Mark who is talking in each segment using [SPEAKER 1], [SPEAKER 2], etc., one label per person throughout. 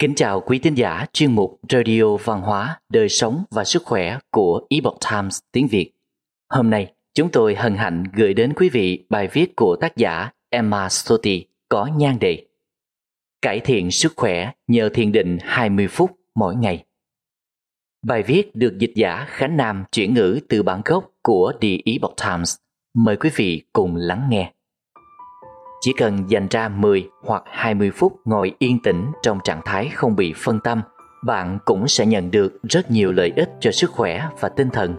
[SPEAKER 1] Kính chào quý tín giả chuyên mục Radio Văn hóa, Đời sống và Sức khỏe của Epoch Times tiếng Việt. Hôm nay, chúng tôi hân hạnh gửi đến quý vị bài viết của tác giả Emma Stoti có nhan đề Cải thiện sức khỏe nhờ thiền định 20 phút mỗi ngày. Bài viết được dịch giả Khánh Nam chuyển ngữ từ bản gốc của The Epoch Times. Mời quý vị cùng lắng nghe. Chỉ cần dành ra 10 hoặc 20 phút ngồi yên tĩnh trong trạng thái không bị phân tâm, bạn cũng sẽ nhận được rất nhiều lợi ích cho sức khỏe và tinh thần.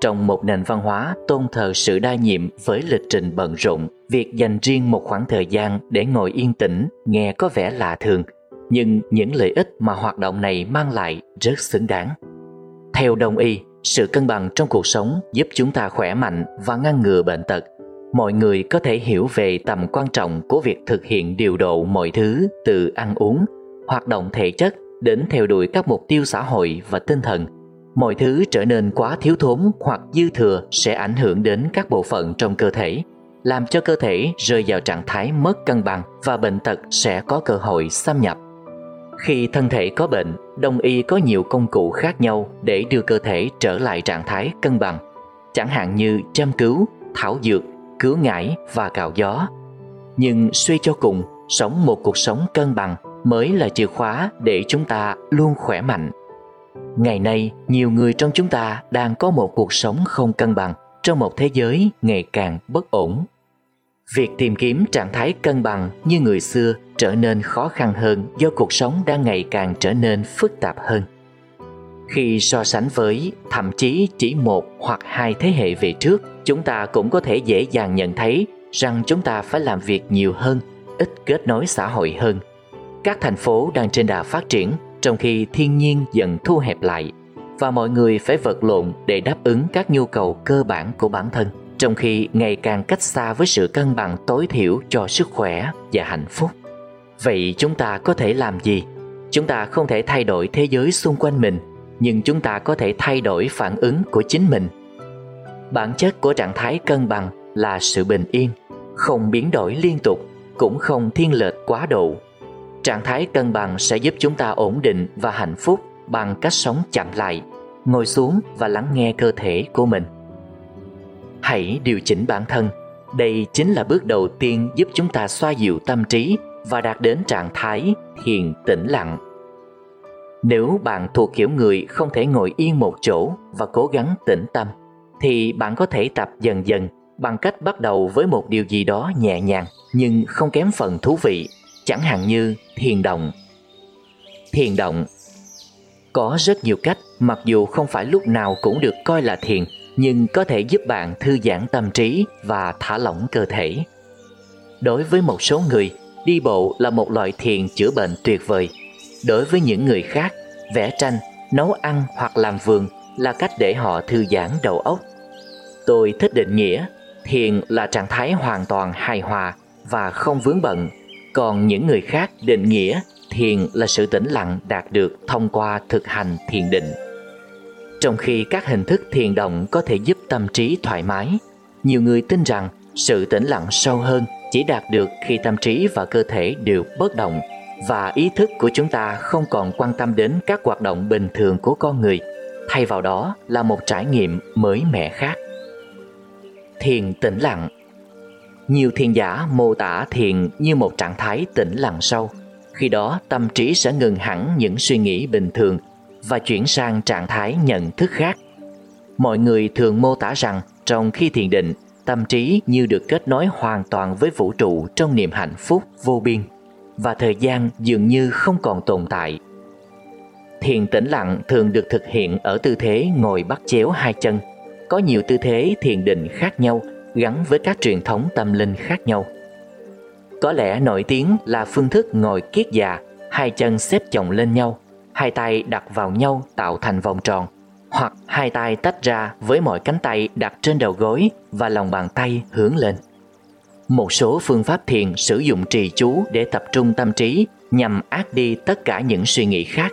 [SPEAKER 1] Trong một nền văn hóa tôn thờ sự đa nhiệm với lịch trình bận rộn, việc dành riêng một khoảng thời gian để ngồi yên tĩnh nghe có vẻ lạ thường, nhưng những lợi ích mà hoạt động này mang lại rất xứng đáng. Theo Đông y, sự cân bằng trong cuộc sống giúp chúng ta khỏe mạnh và ngăn ngừa bệnh tật mọi người có thể hiểu về tầm quan trọng của việc thực hiện điều độ mọi thứ từ ăn uống, hoạt động thể chất đến theo đuổi các mục tiêu xã hội và tinh thần. Mọi thứ trở nên quá thiếu thốn hoặc dư thừa sẽ ảnh hưởng đến các bộ phận trong cơ thể, làm cho cơ thể rơi vào trạng thái mất cân bằng và bệnh tật sẽ có cơ hội xâm nhập. Khi thân thể có bệnh, đông y có nhiều công cụ khác nhau để đưa cơ thể trở lại trạng thái cân bằng, chẳng hạn như châm cứu, thảo dược cứu ngải và cào gió. Nhưng suy cho cùng, sống một cuộc sống cân bằng mới là chìa khóa để chúng ta luôn khỏe mạnh. Ngày nay, nhiều người trong chúng ta đang có một cuộc sống không cân bằng trong một thế giới ngày càng bất ổn. Việc tìm kiếm trạng thái cân bằng như người xưa trở nên khó khăn hơn do cuộc sống đang ngày càng trở nên phức tạp hơn. Khi so sánh với thậm chí chỉ một hoặc hai thế hệ về trước, chúng ta cũng có thể dễ dàng nhận thấy rằng chúng ta phải làm việc nhiều hơn, ít kết nối xã hội hơn. Các thành phố đang trên đà phát triển trong khi thiên nhiên dần thu hẹp lại và mọi người phải vật lộn để đáp ứng các nhu cầu cơ bản của bản thân trong khi ngày càng cách xa với sự cân bằng tối thiểu cho sức khỏe và hạnh phúc. Vậy chúng ta có thể làm gì? Chúng ta không thể thay đổi thế giới xung quanh mình nhưng chúng ta có thể thay đổi phản ứng của chính mình. Bản chất của trạng thái cân bằng là sự bình yên, không biến đổi liên tục, cũng không thiên lệch quá độ. Trạng thái cân bằng sẽ giúp chúng ta ổn định và hạnh phúc bằng cách sống chậm lại, ngồi xuống và lắng nghe cơ thể của mình. Hãy điều chỉnh bản thân. Đây chính là bước đầu tiên giúp chúng ta xoa dịu tâm trí và đạt đến trạng thái thiền tĩnh lặng nếu bạn thuộc kiểu người không thể ngồi yên một chỗ và cố gắng tĩnh tâm, thì bạn có thể tập dần dần bằng cách bắt đầu với một điều gì đó nhẹ nhàng nhưng không kém phần thú vị, chẳng hạn như thiền động. Thiền động Có rất nhiều cách mặc dù không phải lúc nào cũng được coi là thiền nhưng có thể giúp bạn thư giãn tâm trí và thả lỏng cơ thể. Đối với một số người, đi bộ là một loại thiền chữa bệnh tuyệt vời – đối với những người khác, vẽ tranh, nấu ăn hoặc làm vườn là cách để họ thư giãn đầu óc. Tôi thích định nghĩa, thiền là trạng thái hoàn toàn hài hòa và không vướng bận. Còn những người khác định nghĩa, thiền là sự tĩnh lặng đạt được thông qua thực hành thiền định. Trong khi các hình thức thiền động có thể giúp tâm trí thoải mái, nhiều người tin rằng sự tĩnh lặng sâu hơn chỉ đạt được khi tâm trí và cơ thể đều bất động và ý thức của chúng ta không còn quan tâm đến các hoạt động bình thường của con người, thay vào đó là một trải nghiệm mới mẻ khác. Thiền tĩnh lặng. Nhiều thiền giả mô tả thiền như một trạng thái tĩnh lặng sâu khi đó, tâm trí sẽ ngừng hẳn những suy nghĩ bình thường và chuyển sang trạng thái nhận thức khác. Mọi người thường mô tả rằng, trong khi thiền định, tâm trí như được kết nối hoàn toàn với vũ trụ trong niềm hạnh phúc vô biên và thời gian dường như không còn tồn tại. Thiền tĩnh lặng thường được thực hiện ở tư thế ngồi bắt chéo hai chân. Có nhiều tư thế thiền định khác nhau gắn với các truyền thống tâm linh khác nhau. Có lẽ nổi tiếng là phương thức ngồi kiết già, hai chân xếp chồng lên nhau, hai tay đặt vào nhau tạo thành vòng tròn, hoặc hai tay tách ra với mọi cánh tay đặt trên đầu gối và lòng bàn tay hướng lên. Một số phương pháp thiền sử dụng trì chú để tập trung tâm trí nhằm át đi tất cả những suy nghĩ khác.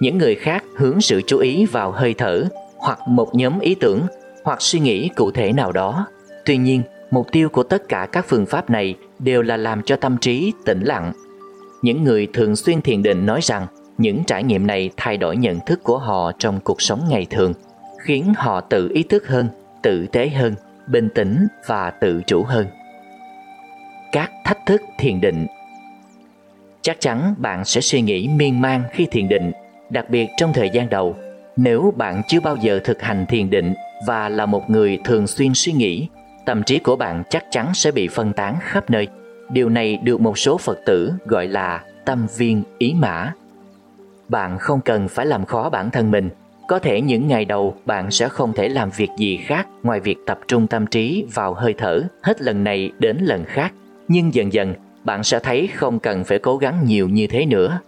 [SPEAKER 1] Những người khác hướng sự chú ý vào hơi thở hoặc một nhóm ý tưởng hoặc suy nghĩ cụ thể nào đó. Tuy nhiên, mục tiêu của tất cả các phương pháp này đều là làm cho tâm trí tĩnh lặng. những người thường xuyên thiền định nói rằng những trải nghiệm này thay đổi nhận thức của họ trong cuộc sống ngày thường, khiến họ tự ý thức hơn, tự tế hơn, bình tĩnh và tự chủ hơn. Các thách thức thiền định Chắc chắn bạn sẽ suy nghĩ miên man khi thiền định, đặc biệt trong thời gian đầu. Nếu bạn chưa bao giờ thực hành thiền định và là một người thường xuyên suy nghĩ, tâm trí của bạn chắc chắn sẽ bị phân tán khắp nơi. Điều này được một số Phật tử gọi là tâm viên ý mã. Bạn không cần phải làm khó bản thân mình. Có thể những ngày đầu bạn sẽ không thể làm việc gì khác ngoài việc tập trung tâm trí vào hơi thở hết lần này đến lần khác. Nhưng dần dần bạn sẽ thấy không cần phải cố gắng nhiều như thế nữa.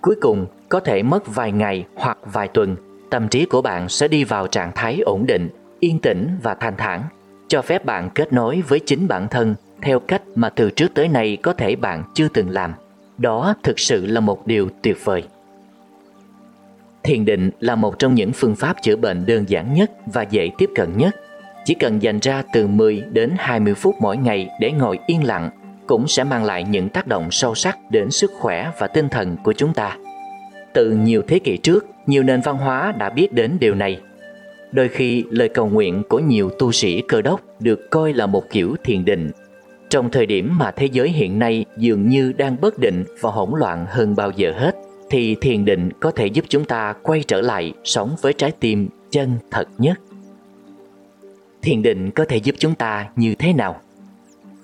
[SPEAKER 1] Cuối cùng, có thể mất vài ngày hoặc vài tuần, tâm trí của bạn sẽ đi vào trạng thái ổn định, yên tĩnh và thanh thản, cho phép bạn kết nối với chính bản thân theo cách mà từ trước tới nay có thể bạn chưa từng làm. Đó thực sự là một điều tuyệt vời. Thiền định là một trong những phương pháp chữa bệnh đơn giản nhất và dễ tiếp cận nhất. Chỉ cần dành ra từ 10 đến 20 phút mỗi ngày để ngồi yên lặng cũng sẽ mang lại những tác động sâu sắc đến sức khỏe và tinh thần của chúng ta. Từ nhiều thế kỷ trước, nhiều nền văn hóa đã biết đến điều này. Đôi khi, lời cầu nguyện của nhiều tu sĩ cơ đốc được coi là một kiểu thiền định. Trong thời điểm mà thế giới hiện nay dường như đang bất định và hỗn loạn hơn bao giờ hết, thì thiền định có thể giúp chúng ta quay trở lại sống với trái tim chân thật nhất. Thiền định có thể giúp chúng ta như thế nào?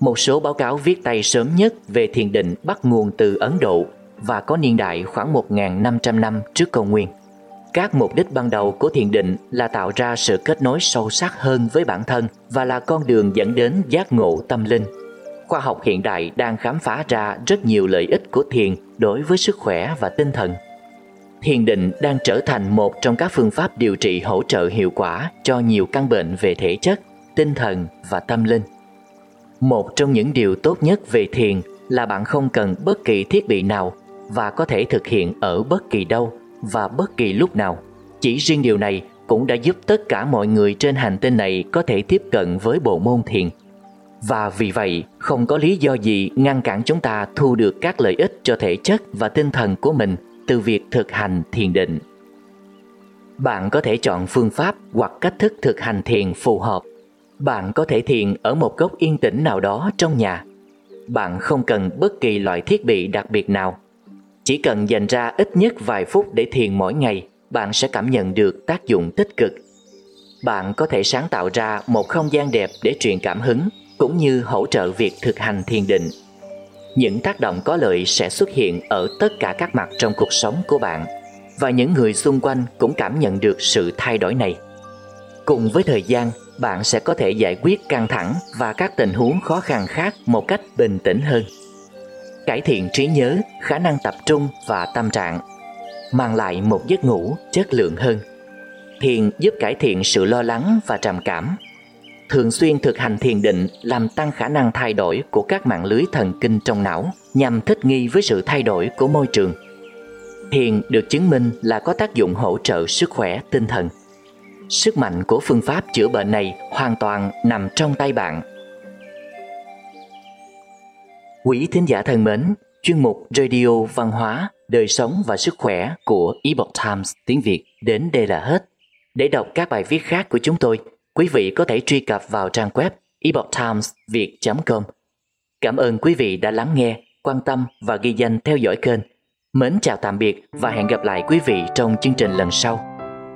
[SPEAKER 1] Một số báo cáo viết tay sớm nhất về thiền định bắt nguồn từ Ấn Độ và có niên đại khoảng 1.500 năm trước công nguyên. Các mục đích ban đầu của thiền định là tạo ra sự kết nối sâu sắc hơn với bản thân và là con đường dẫn đến giác ngộ tâm linh. Khoa học hiện đại đang khám phá ra rất nhiều lợi ích của thiền đối với sức khỏe và tinh thần. Thiền định đang trở thành một trong các phương pháp điều trị hỗ trợ hiệu quả cho nhiều căn bệnh về thể chất, tinh thần và tâm linh. Một trong những điều tốt nhất về thiền là bạn không cần bất kỳ thiết bị nào và có thể thực hiện ở bất kỳ đâu và bất kỳ lúc nào. Chỉ riêng điều này cũng đã giúp tất cả mọi người trên hành tinh này có thể tiếp cận với bộ môn thiền. Và vì vậy, không có lý do gì ngăn cản chúng ta thu được các lợi ích cho thể chất và tinh thần của mình từ việc thực hành thiền định. Bạn có thể chọn phương pháp hoặc cách thức thực hành thiền phù hợp bạn có thể thiền ở một góc yên tĩnh nào đó trong nhà. Bạn không cần bất kỳ loại thiết bị đặc biệt nào. Chỉ cần dành ra ít nhất vài phút để thiền mỗi ngày, bạn sẽ cảm nhận được tác dụng tích cực. Bạn có thể sáng tạo ra một không gian đẹp để truyền cảm hứng cũng như hỗ trợ việc thực hành thiền định. Những tác động có lợi sẽ xuất hiện ở tất cả các mặt trong cuộc sống của bạn và những người xung quanh cũng cảm nhận được sự thay đổi này. Cùng với thời gian, bạn sẽ có thể giải quyết căng thẳng và các tình huống khó khăn khác một cách bình tĩnh hơn. Cải thiện trí nhớ, khả năng tập trung và tâm trạng, mang lại một giấc ngủ chất lượng hơn. Thiền giúp cải thiện sự lo lắng và trầm cảm. Thường xuyên thực hành thiền định làm tăng khả năng thay đổi của các mạng lưới thần kinh trong não nhằm thích nghi với sự thay đổi của môi trường. Thiền được chứng minh là có tác dụng hỗ trợ sức khỏe tinh thần. Sức mạnh của phương pháp chữa bệnh này hoàn toàn nằm trong tay bạn. Quý thính giả thân mến, chuyên mục Radio Văn hóa, Đời sống và Sức khỏe của Epoch Times tiếng Việt đến đây là hết. Để đọc các bài viết khác của chúng tôi, quý vị có thể truy cập vào trang web epochtimesviet.com. Cảm ơn quý vị đã lắng nghe, quan tâm và ghi danh theo dõi kênh. Mến chào tạm biệt và hẹn gặp lại quý vị trong chương trình lần sau.